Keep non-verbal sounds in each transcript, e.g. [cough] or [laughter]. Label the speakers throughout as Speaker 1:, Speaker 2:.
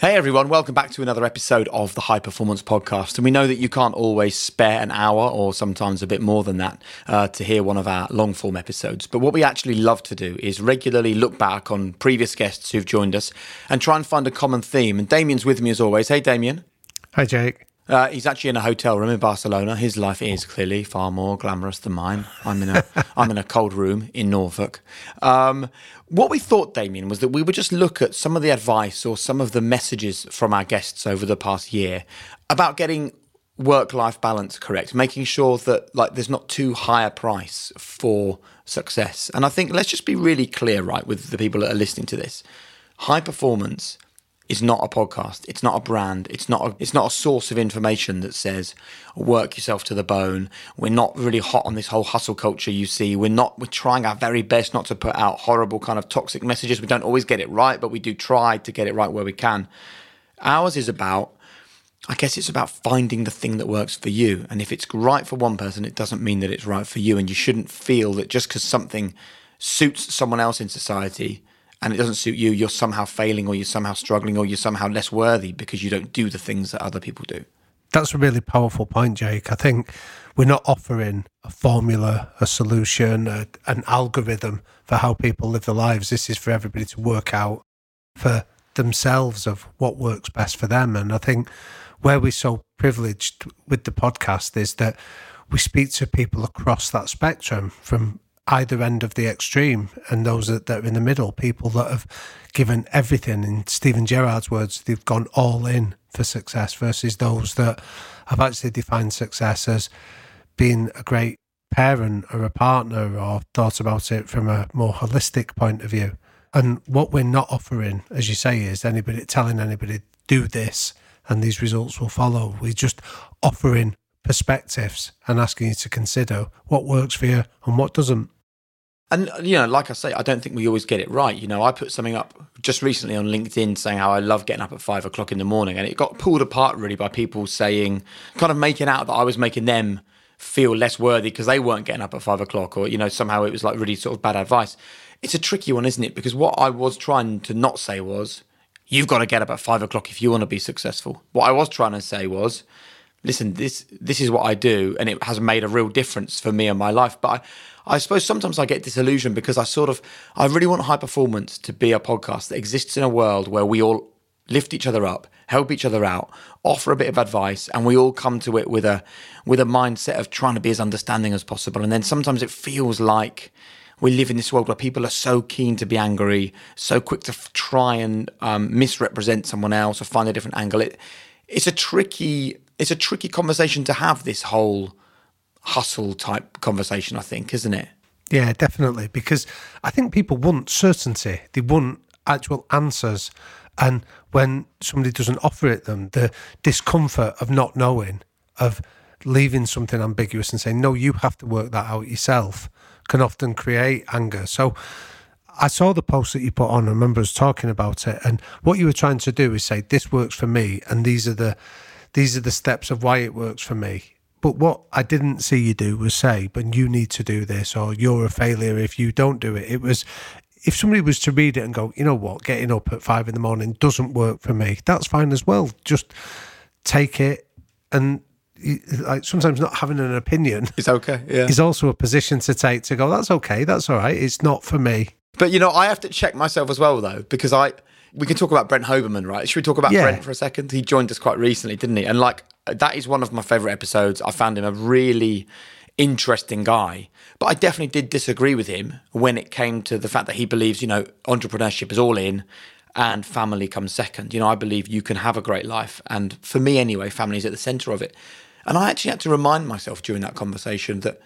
Speaker 1: Hey everyone, welcome back to another episode of the High Performance Podcast. And we know that you can't always spare an hour or sometimes a bit more than that uh, to hear one of our long form episodes. But what we actually love to do is regularly look back on previous guests who've joined us and try and find a common theme. And Damian's with me as always. Hey Damian.
Speaker 2: Hi Jake.
Speaker 1: Uh, he's actually in a hotel room in Barcelona. His life is clearly far more glamorous than mine. I'm in a [laughs] I'm in a cold room in Norfolk. Um, what we thought, Damian, was that we would just look at some of the advice or some of the messages from our guests over the past year about getting work-life balance correct, making sure that like there's not too high a price for success. And I think let's just be really clear, right, with the people that are listening to this. High performance is not a podcast. It's not a brand. It's not a, it's not a source of information that says work yourself to the bone. We're not really hot on this whole hustle culture you see. We're not we're trying our very best not to put out horrible kind of toxic messages. We don't always get it right, but we do try to get it right where we can. Ours is about I guess it's about finding the thing that works for you. And if it's right for one person, it doesn't mean that it's right for you and you shouldn't feel that just cuz something suits someone else in society and it doesn't suit you, you're somehow failing or you're somehow struggling or you're somehow less worthy because you don't do the things that other people do.
Speaker 2: That's a really powerful point, Jake. I think we're not offering a formula, a solution, a, an algorithm for how people live their lives. This is for everybody to work out for themselves of what works best for them. And I think where we're so privileged with the podcast is that we speak to people across that spectrum from either end of the extreme and those that, that, are in the middle, people that have given everything. In Steven Gerrard's words, they've gone all in for success versus those that have actually defined success as being a great parent or a partner or thought about it from a more holistic point of view. And what we're not offering, as you say, is anybody telling anybody, do this and these results will follow. We're just offering perspectives and asking you to consider what works for you and what doesn't.
Speaker 1: And you know, like I say, I don't think we always get it right. You know, I put something up just recently on LinkedIn saying how I love getting up at five o'clock in the morning, and it got pulled apart really by people saying, kind of making out that I was making them feel less worthy because they weren't getting up at five o'clock, or you know, somehow it was like really sort of bad advice. It's a tricky one, isn't it? Because what I was trying to not say was, you've got to get up at five o'clock if you want to be successful. What I was trying to say was, listen, this this is what I do, and it has made a real difference for me and my life. But I, I suppose sometimes I get disillusioned because I sort of I really want high performance to be a podcast that exists in a world where we all lift each other up, help each other out, offer a bit of advice, and we all come to it with a with a mindset of trying to be as understanding as possible. And then sometimes it feels like we live in this world where people are so keen to be angry, so quick to f- try and um, misrepresent someone else or find a different angle. It, it's a tricky it's a tricky conversation to have this whole hustle type conversation, I think, isn't it?
Speaker 2: Yeah, definitely. Because I think people want certainty, they want actual answers. And when somebody doesn't offer it them, the discomfort of not knowing, of leaving something ambiguous and saying, no, you have to work that out yourself can often create anger. So I saw the post that you put on. I remember us talking about it, and what you were trying to do is say this works for me, and these are the these are the steps of why it works for me. But what I didn't see you do was say, but you need to do this, or you're a failure if you don't do it. It was if somebody was to read it and go, you know what, getting up at five in the morning doesn't work for me, that's fine as well. Just take it and like sometimes not having an opinion
Speaker 1: it's okay yeah.
Speaker 2: is also a position to take to go that's okay that's all right it's not for me.
Speaker 1: But you know i have to check myself as well though because i we can talk about brent hoberman right? Should we talk about
Speaker 2: Yeah.
Speaker 1: brent for a second? He joined us quite recently didn't he? And like that is one of my favorite episodes i found him a really interesting guy but i definitely did disagree with him when it came to the fact that he believes you know entrepreneurship is all in and family comes second. You know, I believe you can have a great life. And for me, anyway, family is at the center of it. And I actually had to remind myself during that conversation that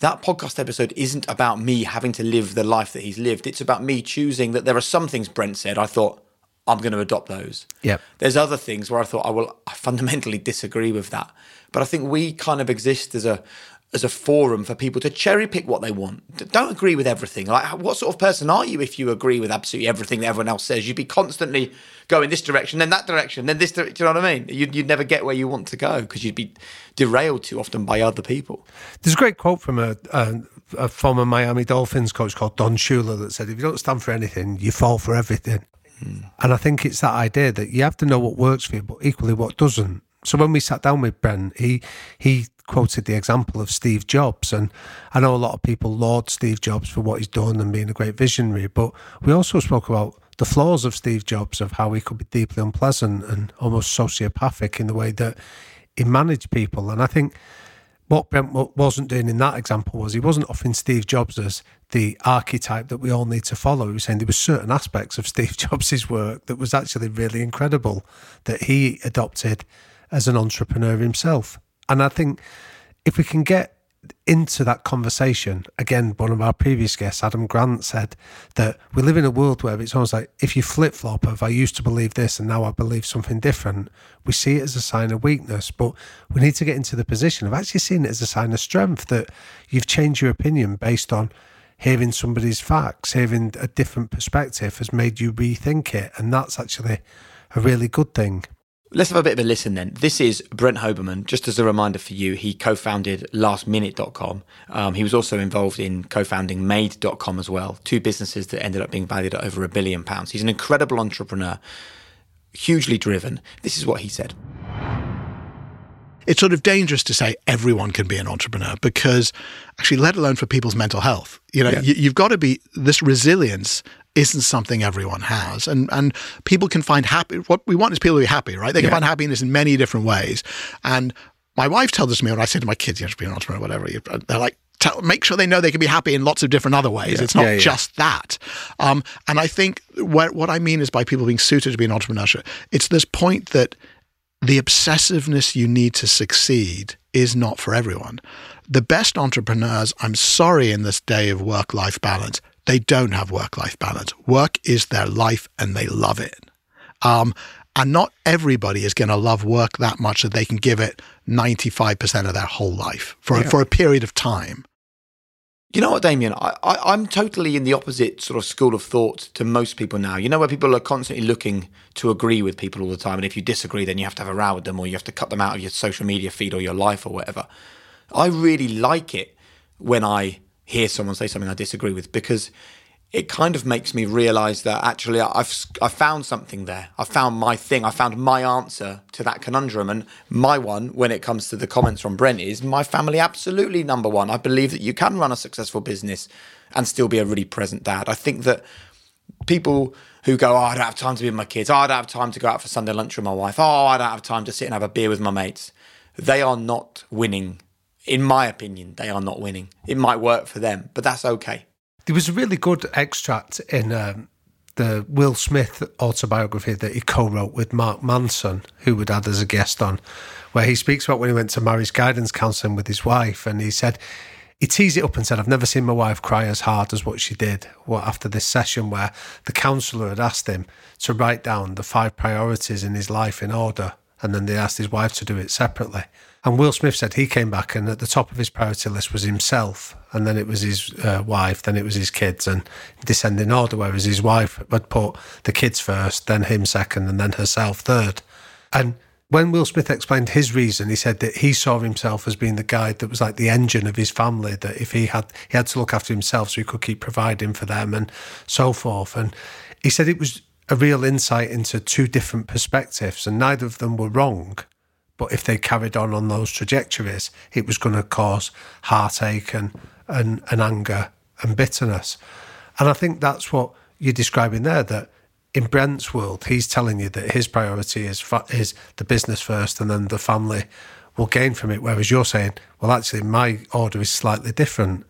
Speaker 1: that podcast episode isn't about me having to live the life that he's lived. It's about me choosing that there are some things Brent said I thought I'm going to adopt those.
Speaker 2: Yeah.
Speaker 1: There's other things where I thought I will I fundamentally disagree with that. But I think we kind of exist as a as a forum for people to cherry pick what they want. Don't agree with everything. Like, what sort of person are you if you agree with absolutely everything that everyone else says? You'd be constantly going this direction, then that direction, then this direction. Do you know what I mean? You'd, you'd never get where you want to go because you'd be derailed too often by other people.
Speaker 2: There's a great quote from a, a, a former Miami Dolphins coach called Don Shula that said, "If you don't stand for anything, you fall for everything." And I think it's that idea that you have to know what works for you, but equally what doesn't. So when we sat down with Brent, he he quoted the example of Steve Jobs, and I know a lot of people laud Steve Jobs for what he's done and being a great visionary, but we also spoke about the flaws of Steve Jobs, of how he could be deeply unpleasant and almost sociopathic in the way that he managed people. And I think what Brent wasn't doing in that example was he wasn't offering Steve Jobs as the archetype that we all need to follow. He was saying there were certain aspects of [laughs] Steve Jobs' work that was actually really incredible that he adopted as an entrepreneur himself. And I think if we can get into that conversation, again, one of our previous guests, Adam Grant, said that we live in a world where it's almost like if you flip flop of I used to believe this and now I believe something different, we see it as a sign of weakness. But we need to get into the position of actually seeing it as a sign of strength that you've changed your opinion based on hearing somebody's facts, hearing a different perspective has made you rethink it. And that's actually a really good thing.
Speaker 1: Let's have a bit of a listen then. This is Brent Hoberman. Just as a reminder for you, he co founded lastminute.com. Um, he was also involved in co founding made.com as well, two businesses that ended up being valued at over a billion pounds. He's an incredible entrepreneur, hugely driven. This is what he said.
Speaker 3: it's sort of dangerous to say everyone can be an entrepreneur because actually let alone for people's mental health you know you, you've got to be this resilience isn't something everyone has. And and people can find happy what we want is people to be happy right? They can find happiness in many different ways. And my wife tells this to me when I say to my kids you have to be an entrepreneur whatever they're like tell, make sure they know they can be happy in lots of different other ways. It's not
Speaker 2: Yeah, yeah.
Speaker 3: just that. Um, and I think what what I mean is by people being suited to be an entrepreneur it's this point that the obsessiveness you need to succeed is not for everyone. The best entrepreneurs, I'm sorry, in this day of work life balance, they don't have work life balance. Work is their life and they love it. Um, and not everybody is going to love work that much that they can give it 95% of their whole life for, for a period of time.
Speaker 1: You know what, Damian? I, I, I'm totally in the opposite sort of school of thought to most people now. You know, where people are constantly looking to agree with people all the time. And if you disagree, then you have to have a row with them or you have to cut them out of your social media feed or your life or whatever. I really like it when I hear someone say something I disagree with because it kind of makes me realize that actually I've I found something there. I found my thing. I found my answer to that conundrum. And my one, when it comes to the comments from Brent, is my family absolutely number one. I believe that you can run a successful business and still be a really present dad. I think that people who go, oh, I don't have time to be with my kids. Oh, I don't have time to go out for Sunday lunch with my wife. Oh, I don't have time to sit and have a beer with my mates. They are not winning. In my opinion, they are not winning. It might work for them, but that's okay.
Speaker 2: There was a really good extract in um, the Will Smith autobiography that he co-wrote with Mark Manson, who would add as a guest on, where he speaks about when he went to marriage guidance counselling with his wife, and he said he teased it up and said, "I've never seen my wife cry as hard as what she did." After this session where the counsellor had asked him to write down the five priorities in his life in order, and then they asked his wife to do it separately. And Will Smith said he came back, and at the top of his priority list was himself, and then it was his uh, wife, then it was his kids, and descending order. Whereas his wife had put the kids first, then him second, and then herself third. And when Will Smith explained his reason, he said that he saw himself as being the guy that was like the engine of his family. That if he had he had to look after himself, so he could keep providing for them and so forth. And he said it was a real insight into two different perspectives, and neither of them were wrong. But if they carried on on those trajectories, it was going to cause heartache and, and, and anger and bitterness. And I think that's what you're describing there that in Brent's world, he's telling you that his priority is is the business first, and then the family will gain from it. Whereas you're saying, well, actually, my order is slightly different,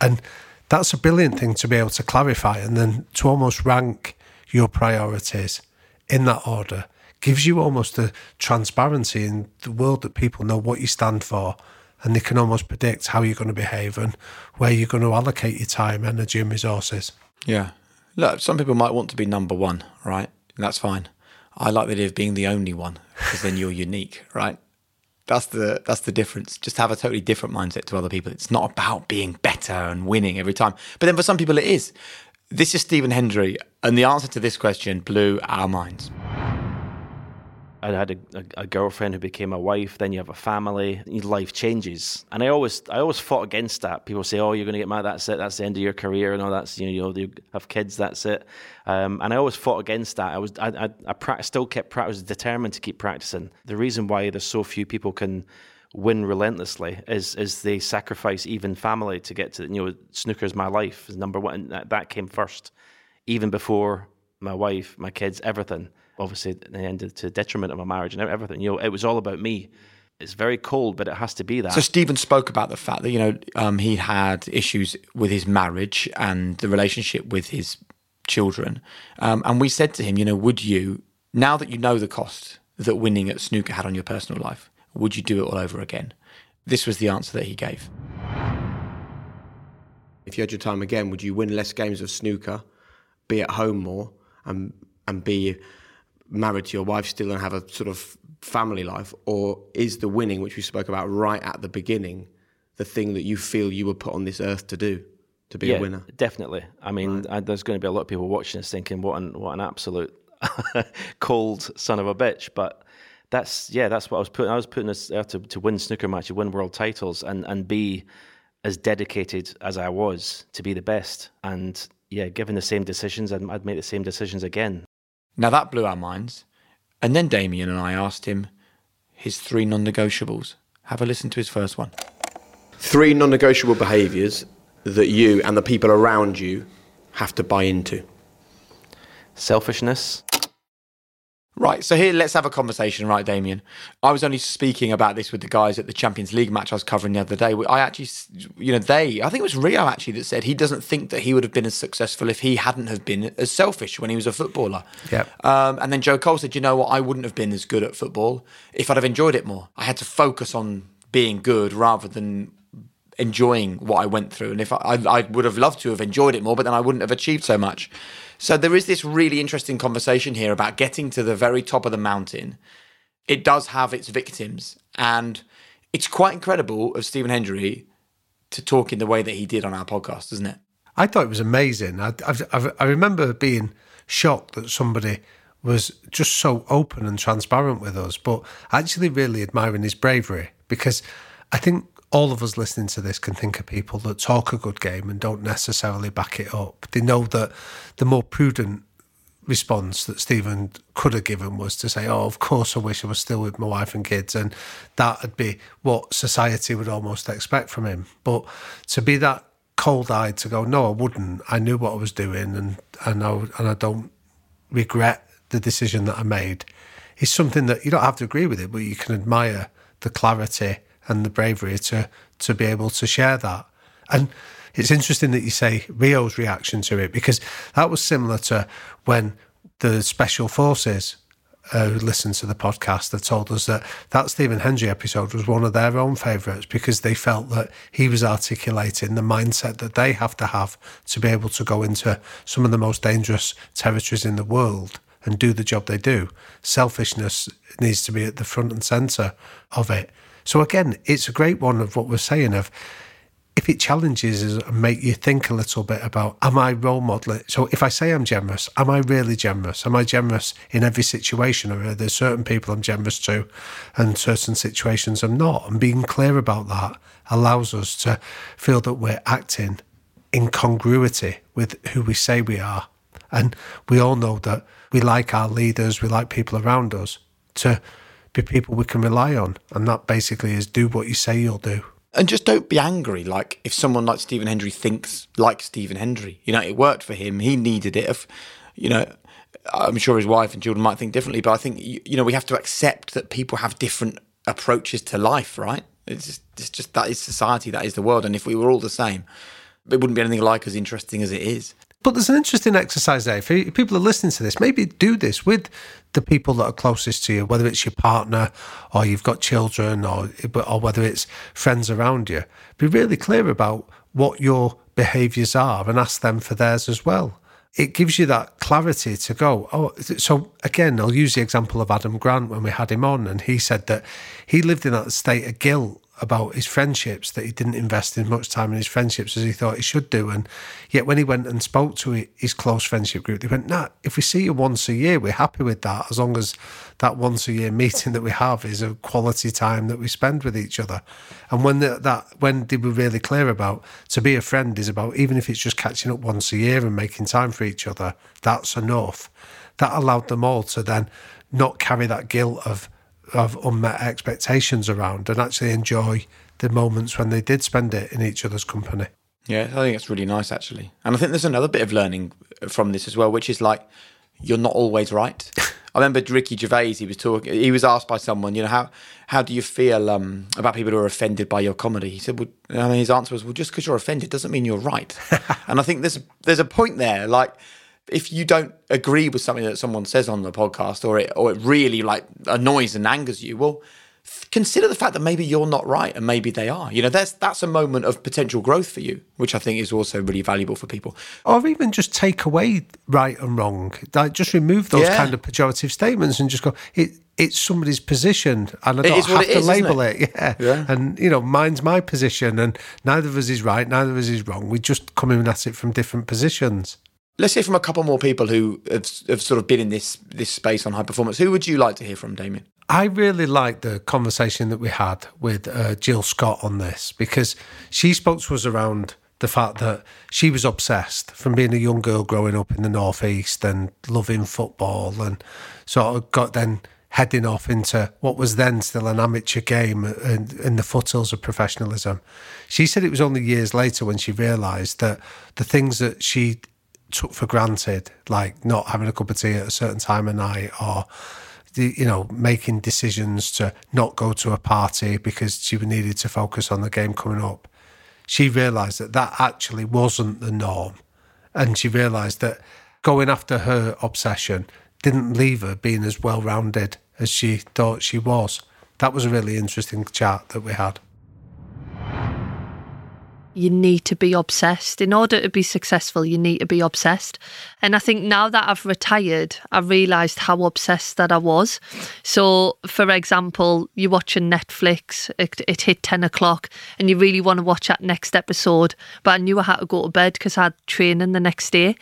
Speaker 2: and that's a brilliant thing to be able to clarify, and then to almost rank your priorities in that order gives you almost a transparency in the world that people know what you stand for and they can almost predict how you're going to behave and where you're going to allocate your time, energy, and resources.
Speaker 1: Yeah. Look, some people might want to be number one, right? That's fine. I like the idea of being the only one because then you're unique, right? That's the that's the difference. Just have a totally different mindset to other people. It's not about being better and winning every time. But then for some people it is. This is Stephen Hendry, and the answer to this question blew our minds.
Speaker 4: I had a, a, a, girlfriend who became a wife. Then you have a family. Life changes, and I always, I always fought against that. People say, "Oh, you're going to get married. That's it. That's the end of your career." And all that's you know, you have kids. That's it. Um, and I always fought against that. I was, I, I, I pra- still kept. Practicing, I was determined to keep practicing. The reason why there's so few people can win relentlessly is is they sacrifice even family to get to you know snooker's my life is number one. That, that came first, even before my wife, my kids, everything obviously it ended to detriment of my marriage and everything. You know, it was all about me. It's very cold, but it has to be that.
Speaker 1: So Stephen spoke about the fact that you know um, he had issues with his marriage and the relationship with his children, um, and we said to him, you know, would you now that you know the cost that winning at snooker had on your personal life, would you do it all over again? This was the answer that he gave.
Speaker 5: If you had your time again, would you win less games of snooker, be at home more, and and be married to your wife still and have a sort of family life, or is the winning, which we spoke about right at the beginning, the thing that you feel you were put on this earth to do? To be
Speaker 4: yeah,
Speaker 5: a winner,
Speaker 4: definitely. I mean, right. there's going to be a lot of people watching this thinking, "What an what an absolute [laughs] cold son of a bitch!" But that's yeah, that's what I was putting. I was putting this there uh, to, to win snooker matches, win world titles, and and be as dedicated as I was to be the best. And yeah, given the same decisions, I'd, I'd make the same decisions again.
Speaker 1: Now that blew our minds. And then Damian and I asked him his three non negotiables. Have a listen to his first one.
Speaker 5: Three non negotiable behaviours that you and the people around you have to buy into
Speaker 4: selfishness,
Speaker 1: Right, so here let's have a conversation, right, Damian? I was only speaking about this with the guys at the Champions League match I was covering the other day. I actually, you know, they, I think it was Rio actually that said he doesn't think that he would have been as successful if he hadn't have been as selfish when he was a footballer.
Speaker 2: Yeah.
Speaker 1: Um, and then Joe Cole said, you know what, I wouldn't have been as good at football if I'd have enjoyed it more. I had to focus on being good rather than enjoying what I went through. And if I, I, I would have loved to have enjoyed it more, but then I wouldn't have achieved so much. So there is this really interesting conversation here about getting to the very top of the mountain. It does have its victims, and it's quite incredible of Stephen Hendry to talk in the way that he did on our podcast, isn't it?
Speaker 2: I thought it was amazing. I, I, I remember being shocked that somebody was just so open and transparent with us, but actually really admiring his bravery because I think all of us listening to this can think of people that talk a good game and don't necessarily back it up. They know that the more prudent response that Stephen could have given was to say, Oh, of course, I wish I was still with my wife and kids. And that would be what society would almost expect from him. But to be that cold eyed to go, No, I wouldn't. I knew what I was doing and I know, and I don't regret the decision that I made is something that you don't have to agree with it, but you can admire the clarity and the bravery to to be able to share that. And it's interesting that you say Rio's reaction to it because that was similar to when the special forces uh, who listened to the podcast had told us that that Stephen Hendry episode was one of their own favourites because they felt that he was articulating the mindset that they have to have to be able to go into some of the most dangerous territories in the world and do the job they do. Selfishness needs to be at the front and centre of it So again, it's a great one of what we're saying of if it challenges us and make you think a little bit about am I role modeling? So if I say I'm generous, am I really generous? Am I generous in every situation, or are there certain people I'm generous to, and certain situations I'm not? And being clear about that allows us to feel that we're acting in congruity with who we say we are, and we all know that we like our leaders, we like people around us to be people we can rely on, and that basically is do what you say you'll do.
Speaker 1: And just don't be angry. Like if someone like Stephen Hendry thinks like Stephen Hendry, you know, it worked for him. He needed it. If, you know, I'm sure his wife and children might think differently, but I think you know we have to accept that people have different approaches to life, right? It's just, it's just that is society, that is the world, and if we were all the same, it wouldn't be anything like as interesting as it is.
Speaker 2: But there's an interesting exercise there. If people are listening to this, maybe do this with the people that are closest to you, whether it's your partner or you've got children or, or whether it's friends around you. Be really clear about what your behaviours are and ask them for theirs as well. It gives you that clarity to go, oh, so again, I'll use the example of Adam Grant when we had him on, and he said that he lived in that state of guilt about his friendships that he didn't invest as much time in his friendships as he thought he should do. And yet, when he went and spoke to his close friendship group, they went, "Nah, if we see you once a year, we're happy with that, as long as that once a year meeting that we have is a quality time that we spend with each other." And when that, when they were really clear about to be a friend is about even if it's just catching up once a year and making time for each other, that's enough. That allowed them all to then not carry that guilt of of unmet expectations around and actually enjoy the moments when they did spend it in each other's company.
Speaker 1: Yeah, I think it's really nice actually. And I think there's another bit of learning from this as well, which is like you're not always right. [laughs] I remember Ricky Gervais. He was talking. He was asked by someone, you know, how how do you feel um, about people who are offended by your comedy? He said, well, I mean, his answer was, well, just because you're offended doesn't mean you're right. [laughs] and I think there's there's a point there, like if you don't agree with something that someone says on the podcast or it or it really like annoys and angers you, well, consider the fact that maybe you're not right and maybe they are. You know, that's that's a moment of potential growth for you, which I think is also really valuable for people.
Speaker 2: Or even just take away right and wrong. Like just remove those yeah. kind of pejorative statements and just go, it it's somebody's position and I don't have to is, label it. it. [laughs] Yeah. yeah. And you know, mine's my position and neither of us is right, neither of us is wrong. We're just come in at it from different positions.
Speaker 1: Let's hear from a couple more people who have, have sort of been in this this space on high performance. Who would you like to hear from, Damian?
Speaker 2: I really liked the conversation that we had with uh, Jill Scott on this because she spoke to us around the fact that she was obsessed from being a young girl growing up in the northeast and loving football and sort of got then heading off into what was then still an amateur game in, in, the foothills of professionalism. She said it was only years later when she realised that the things that she took for granted, like not having a cup of tea at a certain time of night or you know, making decisions to not go to a party because she needed to focus on the game coming up. She realised that that actually wasn't the norm. And she realised that going after her obsession didn't leave her being as well rounded as she thought she was. That was a really interesting chat that we had
Speaker 6: you need to be obsessed. In order to be successful, you need to be obsessed. And I think now that I've retired, I realised how obsessed that I was. So, for example, you're watching Netflix, it, it hit 10 o'clock, and you really want to watch that next episode. But I knew I had to go to bed because I had training the next day.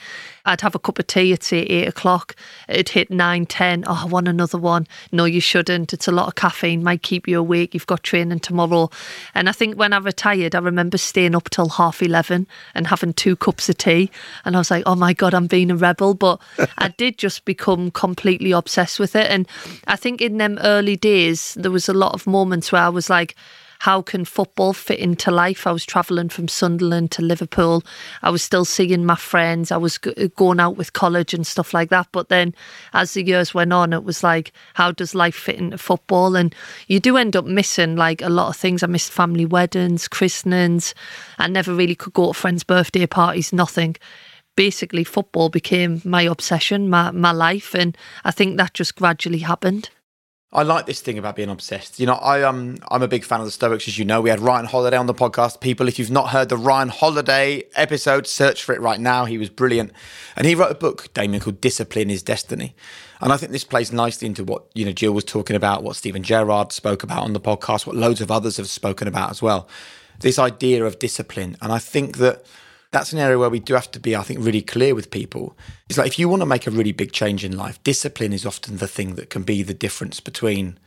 Speaker 6: I'd have a cup of tea at say eight o'clock. It'd hit nine, ten. Oh, I want another one. No, you shouldn't. It's a lot of caffeine, might keep you awake. You've got training tomorrow. And I think when I retired, I remember staying up till half 11 and having two cups of tea. And I was like, oh my God, I'm being a rebel. But I did just become completely obsessed with it. And I think in them early days, there was a lot of moments where I was like, how can football fit into life? I was travelling from Sunderland to Liverpool. I was still seeing my friends. I was g- uh, going out with college and stuff like that. But then as the years went on, it was like, how does life fit into football? And you do end up missing like a lot of things. I missed family weddings, christenings. I never really could go to friends' birthday parties, nothing basically football became my obsession, my, my life. And I think that just gradually happened.
Speaker 1: I like this thing about being obsessed. You know, I um I'm a big fan of the Stoics, as you know. We had Ryan Holiday on the podcast. People, if you've not heard the Ryan Holiday episode, search for it right now. He was brilliant. And he wrote a book, Damian, called Discipline is Destiny. And I think this plays nicely into what, you know, Jill was talking about, what Steven Gerrard spoke about on the podcast, what loads of others have spoken about as well. This idea of discipline. And I think that that's an area where we do have to be, I think, really clear with people. It's like if you want to make a really big change in life, discipline is often the thing that can be the difference between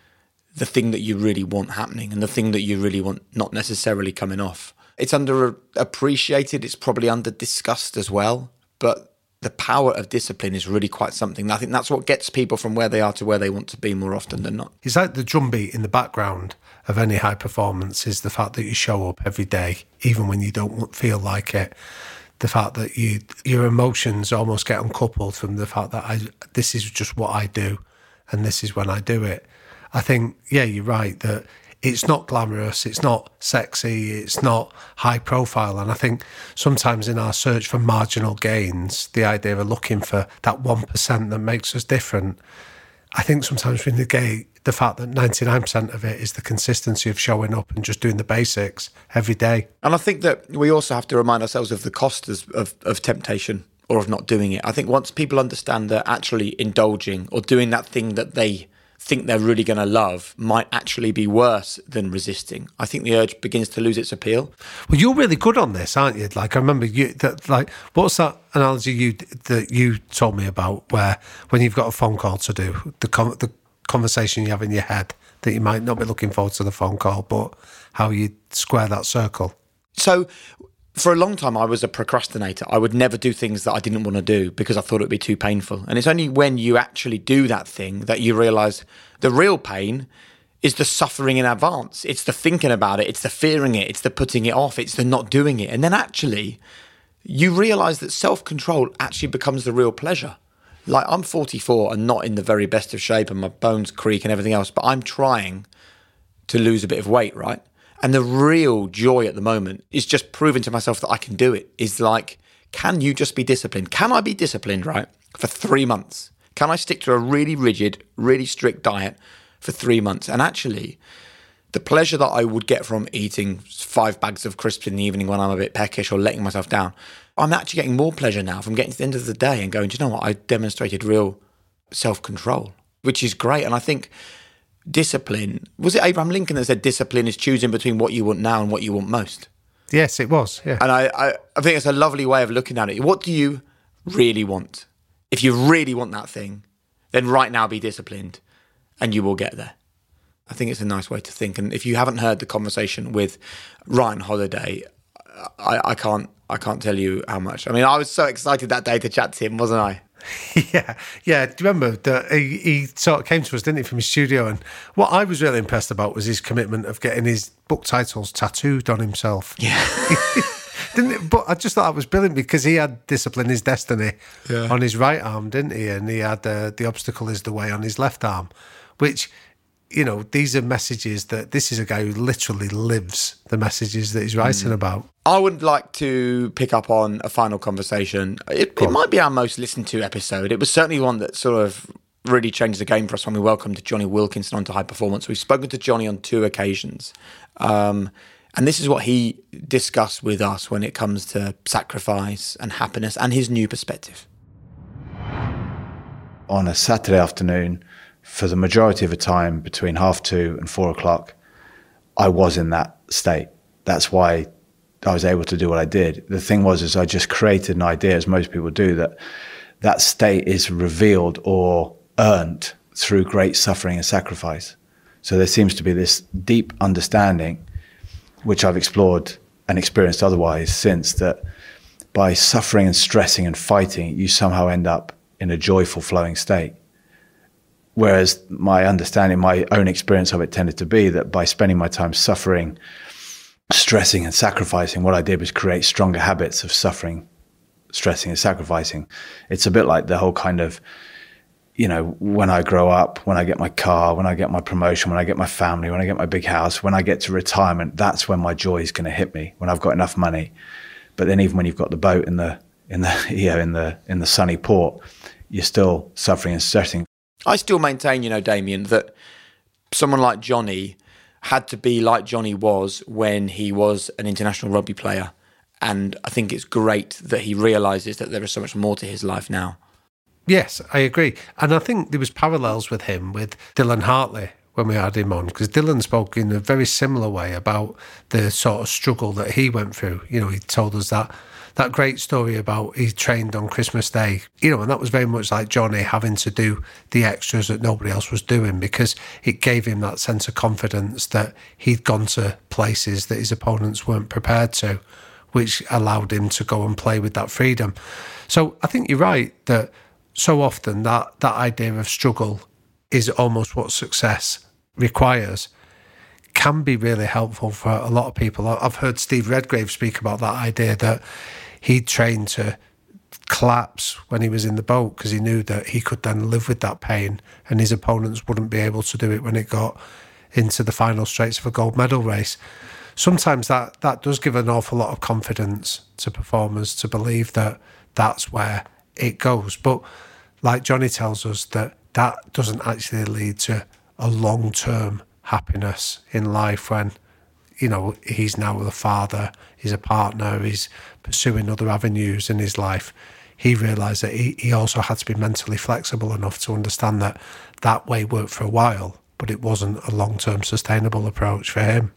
Speaker 1: the thing that you really want happening and the thing that you really want not necessarily coming off. It's underappreciated, it's probably under discussed as well, but the power of discipline is really quite something. I think that's what gets people from where they are to where they want to be more often than not.
Speaker 2: It's like the drumbeat in the background of any high performance is the fact that you show up every day, even when you don't feel like it. The fact that you your emotions almost get uncoupled from the fact that I this is just what I do, and this is when I do it. I think yeah, you're right that it's not glamorous, it's not sexy, it's not high profile. And I think sometimes in our search for marginal gains, the idea of looking for that 1% that makes us different, I think sometimes we negate the fact that 99% of it is the consistency of showing up and just doing the basics every day.
Speaker 1: And I think that we also have to remind ourselves of the cost of, of, temptation or of not doing it. I think once people understand that actually indulging or doing that thing that they think they're really going to love might actually be worse than resisting. I think the urge begins to lose its appeal.
Speaker 2: Well, you're really good on this, aren't you? Like I remember you that like what's that analogy you that you told me about where when you've got a phone call to do the the conversation you have in your head that you might not be looking forward to the phone call, but how you square that circle.
Speaker 1: So for a long time, I was a procrastinator. I would never do things that I didn't want to do because I thought it would be too painful. And it's only when you actually do that thing that you realize the real pain is the suffering in advance. It's the thinking about it, it's the fearing it, it's the putting it off, it's the not doing it. And then actually, you realize that self control actually becomes the real pleasure. Like, I'm 44 and not in the very best of shape, and my bones creak and everything else, but I'm trying to lose a bit of weight, right? And the real joy at the moment is just proving to myself that I can do it. Is like, can you just be disciplined? Can I be disciplined, right, for three months? Can I stick to a really rigid, really strict diet for three months? And actually, the pleasure that I would get from eating five bags of crisps in the evening when I'm a bit peckish or letting myself down, I'm actually getting more pleasure now from getting to the end of the day and going, do you know what? I demonstrated real self control, which is great. And I think discipline was it Abraham Lincoln that said discipline is choosing between what you want now and what you want most.
Speaker 2: Yes, it was. Yeah,
Speaker 1: and I, I, I think it's a lovely way of looking at it. What do you really want? If you really want that thing, then right now be disciplined, and you will get there. I think it's a nice way to think. And if you haven't heard the conversation with Ryan Holiday, I, I can't I can't tell you how much. I mean, I was so excited that day to chat to him, wasn't I? [laughs]
Speaker 2: yeah, yeah. Do you remember that he, he, sort of came to us, didn't he, from his studio? And what I was really impressed about was his commitment of getting his book titles tattooed on himself.
Speaker 1: Yeah. [laughs]
Speaker 2: didn't it? But I just thought that was brilliant because he had discipline is destiny yeah. on his right arm, didn't he? And he had uh, the obstacle is the way on his left arm, which you know, these are messages that this is a guy who literally lives the messages that he's writing mm. about.
Speaker 1: I would like to pick up on a final conversation. It, it might be our most listened to episode. It was certainly one that sort of really changed the game for us when we welcomed Jonny Wilkinson onto High Performance. We've spoken to Jonny on two occasions. Um, and this is what he discussed with us when it comes to sacrifice and happiness and his new perspective.
Speaker 7: On a Saturday afternoon, for the majority of the time between half two and four o'clock, I was in that state. That's why I was able to do what I did. The thing was, is I just created an idea, as most people do, that that state is revealed or earned through great suffering and sacrifice. So there seems to be this deep understanding, which I've explored and experienced otherwise since, that by suffering and stressing and fighting, you somehow end up in a joyful flowing state. Whereas my understanding, my own experience of it tended to be that by spending my time suffering, stressing, and sacrificing, what I did was create stronger habits of suffering, stressing, and sacrificing. It's a bit like the whole kind of, you know, when I grow up, when I get my car, when I get my promotion, when I get my family, when I get my big house, when I get to retirement, that's when my joy is going to hit me, when I've got enough money. But then even when you've got the boat in the, in the, [laughs] you know, in the, in the sunny port, you're still suffering and stressing
Speaker 1: I still maintain, you know, Damian, that someone like Jonny had to be like Jonny was when he was an international rugby player. And I think it's great that he realizes that there is so much more to his life now.
Speaker 2: Yes, I agree. And I think there was parallels with him with Dylan Hartley when we had him on because Dylan spoke in a very similar way about the sort of struggle that he went through. You know, he told us that that great story about he trained on Christmas Day, you know, and that was very much like Jonny having to do the extras that nobody else was doing because it gave him that sense of confidence that he'd gone to places that his opponents weren't prepared to, which allowed him to go and play with that freedom. So I think you're right that so often that that idea of struggle is almost what success requires can be really helpful for a lot of people. I've heard Steve Redgrave speak about that idea that he trained to collapse when he was in the boat because he knew that he could then live with that pain and his opponents wouldn't be able to do it when it got into the final straights of a gold medal race. Sometimes that, that does give an awful lot of confidence to performers to believe that that's where it goes. But like Jonny tells us, that that doesn't actually lead to a long term happiness in life when you know he's now a father he's a partner he's pursuing other avenues in his life he realized that he, he also had to be mentally flexible enough to understand that that way worked for a while but it wasn't a long-term sustainable approach for him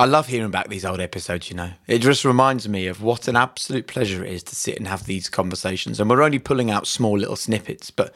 Speaker 1: I love hearing back these old episodes, you know. It just reminds me of what an absolute pleasure it is to sit and have these conversations. And we're only pulling out small little snippets, but,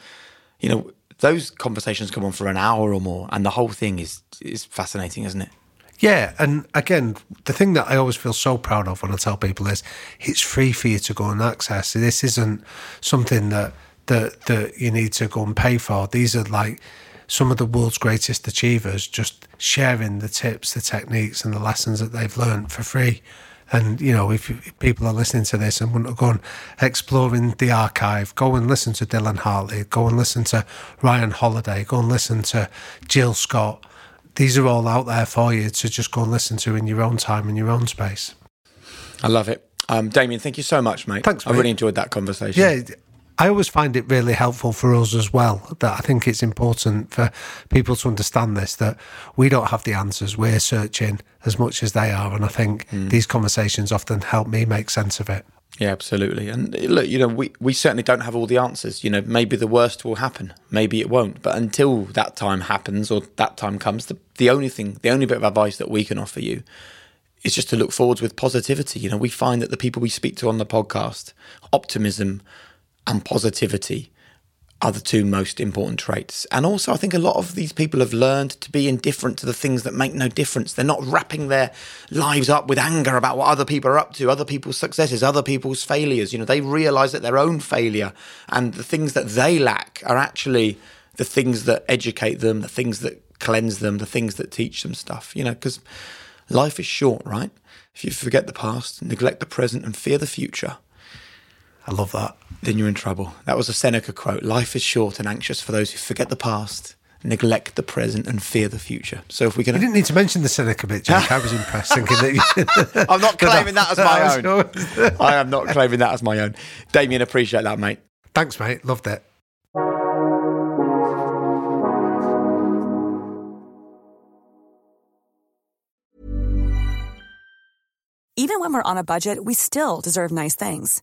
Speaker 1: you know, those conversations come on for an hour or more, and the whole thing is is fascinating, isn't it?
Speaker 2: Yeah, and again, the thing that I always feel so proud of when I tell people is it's free for you to go and access. This isn't something that that that you need to go and pay for. These are like some of the world's greatest achievers just sharing the tips, the techniques, and the lessons that they've learned for free. And, you know, if, people are listening to this and want to go and exploring the archive, go and listen to Dylan Hartley, go and listen to Ryan Holiday, go and listen to Jill Scott. These are all out there for you to just go and listen to in your own time, in your own space.
Speaker 1: I love it. Um, Damian, thank you so much, mate.
Speaker 2: Thanks, mate.
Speaker 1: I really enjoyed that conversation.
Speaker 2: Yeah, I always find it really helpful for us as well. That I think it's important for people to understand this that we don't have the answers. We're searching as much as they are. And I think mm. these conversations often help me make sense of it.
Speaker 1: Yeah, absolutely. And look, you know, we, we certainly don't have all the answers. You know, maybe the worst will happen, maybe it won't. But until that time happens or that time comes, the, the only thing, the only bit of advice that we can offer you is just to look forwards with positivity. You know, we find that the people we speak to on the podcast, optimism, and positivity are the two most important traits. And also, I think a lot of these people have learned to be indifferent to the things that make no difference. They're not wrapping their lives up with anger about what other people are up to, other people's successes, other people's failures. You know, they realize that their own failure and the things that they lack are actually the things that educate them, the things that cleanse them, the things that teach them stuff, you know, because life is short, right? If you forget the past, neglect the present, and fear the future,
Speaker 2: I love that.
Speaker 1: Then you're in trouble. That was a Seneca quote. Life is short and anxious for those who forget the past, neglect the present, and fear the future. So if we can,
Speaker 2: you didn't need to mention the Seneca bit, Jake. I was impressed thinking that.
Speaker 1: You... [laughs] [laughs] I'm not claiming that as my own. I am not claiming that as my own. Damian, appreciate that, mate.
Speaker 2: Thanks, mate. Loved it.
Speaker 8: Even when we're on a budget, we still deserve nice things.